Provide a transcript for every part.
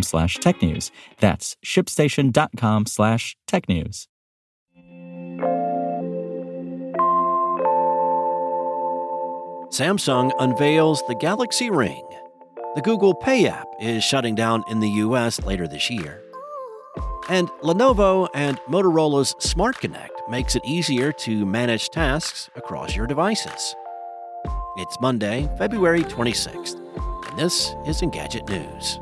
slash technews. That's shipstation.com slash technews. Samsung unveils the Galaxy Ring. The Google Pay app is shutting down in the US later this year. And Lenovo and Motorola's Smart Connect makes it easier to manage tasks across your devices. It's Monday, February 26th, and this is Engadget News.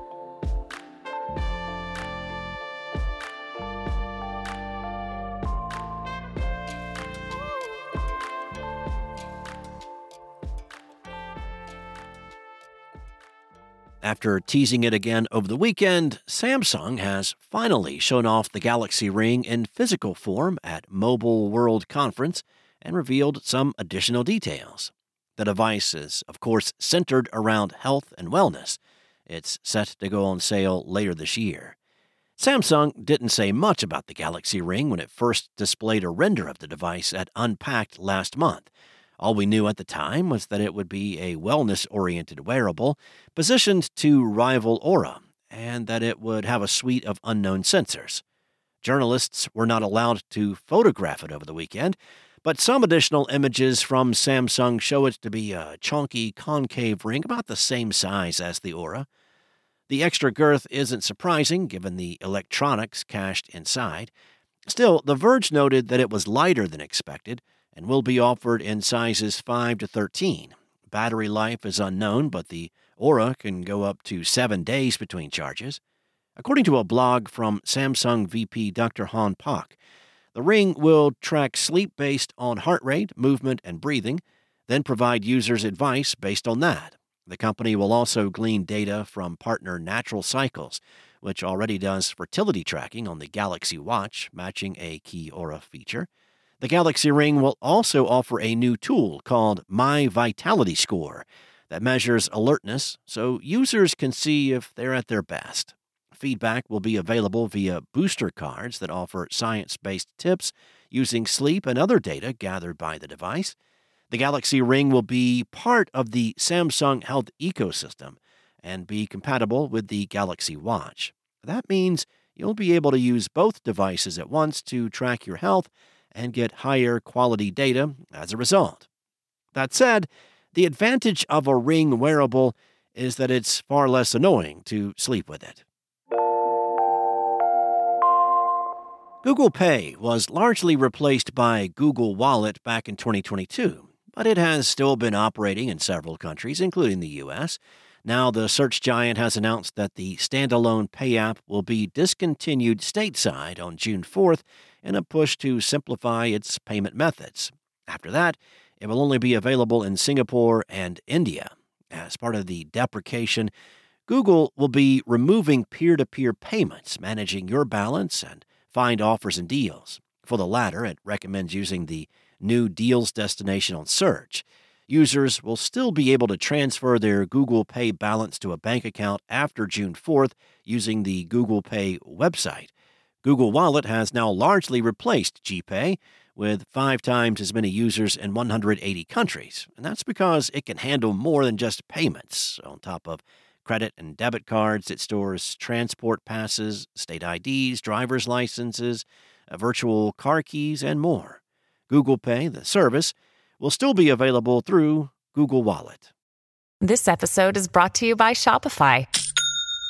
After teasing it again over the weekend, Samsung has finally shown off the Galaxy Ring in physical form at Mobile World Conference and revealed some additional details. The device is, of course, centered around health and wellness. It's set to go on sale later this year. Samsung didn't say much about the Galaxy Ring when it first displayed a render of the device at Unpacked last month. All we knew at the time was that it would be a wellness oriented wearable positioned to rival Oura, and that it would have a suite of unknown sensors. Journalists were not allowed to photograph it over the weekend, but some additional images from Samsung show it to be a chunky concave ring about the same size as the Oura. The extra girth isn't surprising given the electronics cached inside. Still, The Verge noted that it was lighter than expected and will be offered in sizes 5 to 13. Battery life is unknown, but the Oura can go up to seven days between charges. According to a blog from Samsung VP Dr. Hon Pak, the ring will track sleep based on heart rate, movement, and breathing, then provide users advice based on that. The company will also glean data from partner Natural Cycles, which already does fertility tracking on the Galaxy Watch, matching a key Oura feature. The Galaxy Ring will also offer a new tool called My Vitality Score that measures alertness so users can see if they're at their best. Feedback will be available via booster cards that offer science based tips using sleep and other data gathered by the device. The Galaxy Ring will be part of the Samsung Health ecosystem and be compatible with the Galaxy Watch. That means you'll be able to use both devices at once to track your health and get higher quality data as a result. That said, the advantage of a ring wearable is that it's far less annoying to sleep with it. Google Pay was largely replaced by Google Wallet back in 2022, but it has still been operating in several countries, including the US. Now, the search giant has announced that the standalone Pay app will be discontinued stateside on June 4th in a push to simplify its payment methods. After that, it will only be available in Singapore and India. As part of the deprecation, Google will be removing peer to peer payments, managing your balance, and find offers and deals. For the latter, it recommends using the new deals destination on search. Users will still be able to transfer their Google Pay balance to a bank account after June 4th using the Google Pay website. Google Wallet has now largely replaced GPay with five times as many users in 180 countries, and that's because it can handle more than just payments. On top of credit and debit cards, it stores transport passes, state IDs, driver's licenses, uh, virtual car keys, and more. Google Pay, the service, will still be available through Google Wallet. This episode is brought to you by Shopify.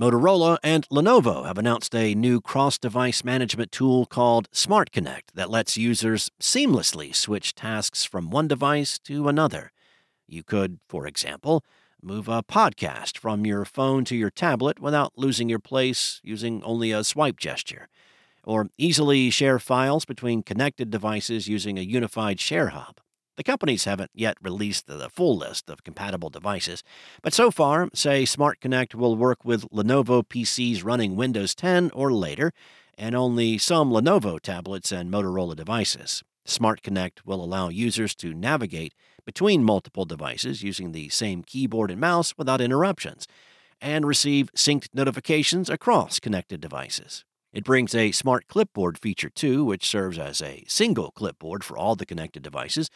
Motorola and Lenovo have announced a new cross device management tool called Smart Connect that lets users seamlessly switch tasks from one device to another. You could, for example, move a podcast from your phone to your tablet without losing your place using only a swipe gesture, or easily share files between connected devices using a unified share hub. The companies haven't yet released the full list of compatible devices, but so far say Smart Connect will work with Lenovo PCs running Windows 10 or later, and only some Lenovo tablets and Motorola devices. Smart Connect will allow users to navigate between multiple devices using the same keyboard and mouse without interruptions, and receive synced notifications across connected devices. It brings a smart clipboard feature too, which serves as a single clipboard for all the connected devices,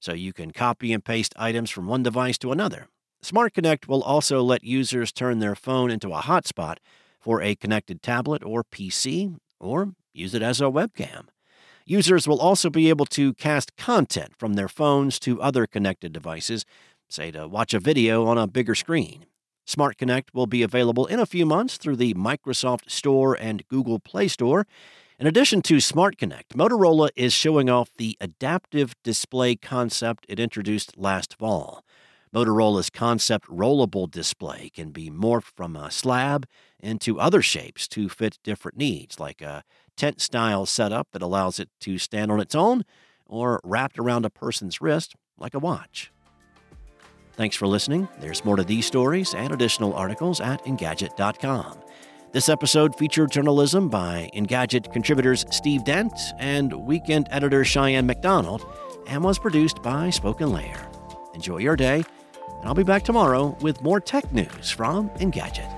so you can copy and paste items from one device to another. Smart Connect will also let users turn their phone into a hotspot for a connected tablet or PC, or use it as a webcam. Users will also be able to cast content from their phones to other connected devices, say to watch a video on a bigger screen. Smart Connect will be available in a few months through the Microsoft Store and Google Play Store, in addition to Smart Connect, Motorola is showing off the adaptive display concept it introduced last fall. Motorola's concept rollable display can be morphed from a slab into other shapes to fit different needs, like a tent style setup that allows it to stand on its own or wrapped around a person's wrist like a watch. Thanks for listening. There's more to these stories and additional articles at Engadget.com. This episode featured journalism by Engadget contributors Steve Dent and weekend editor Cheyenne MacDonald and was produced by SpokenLayer. Enjoy your day, and I'll be back tomorrow with more tech news from Engadget.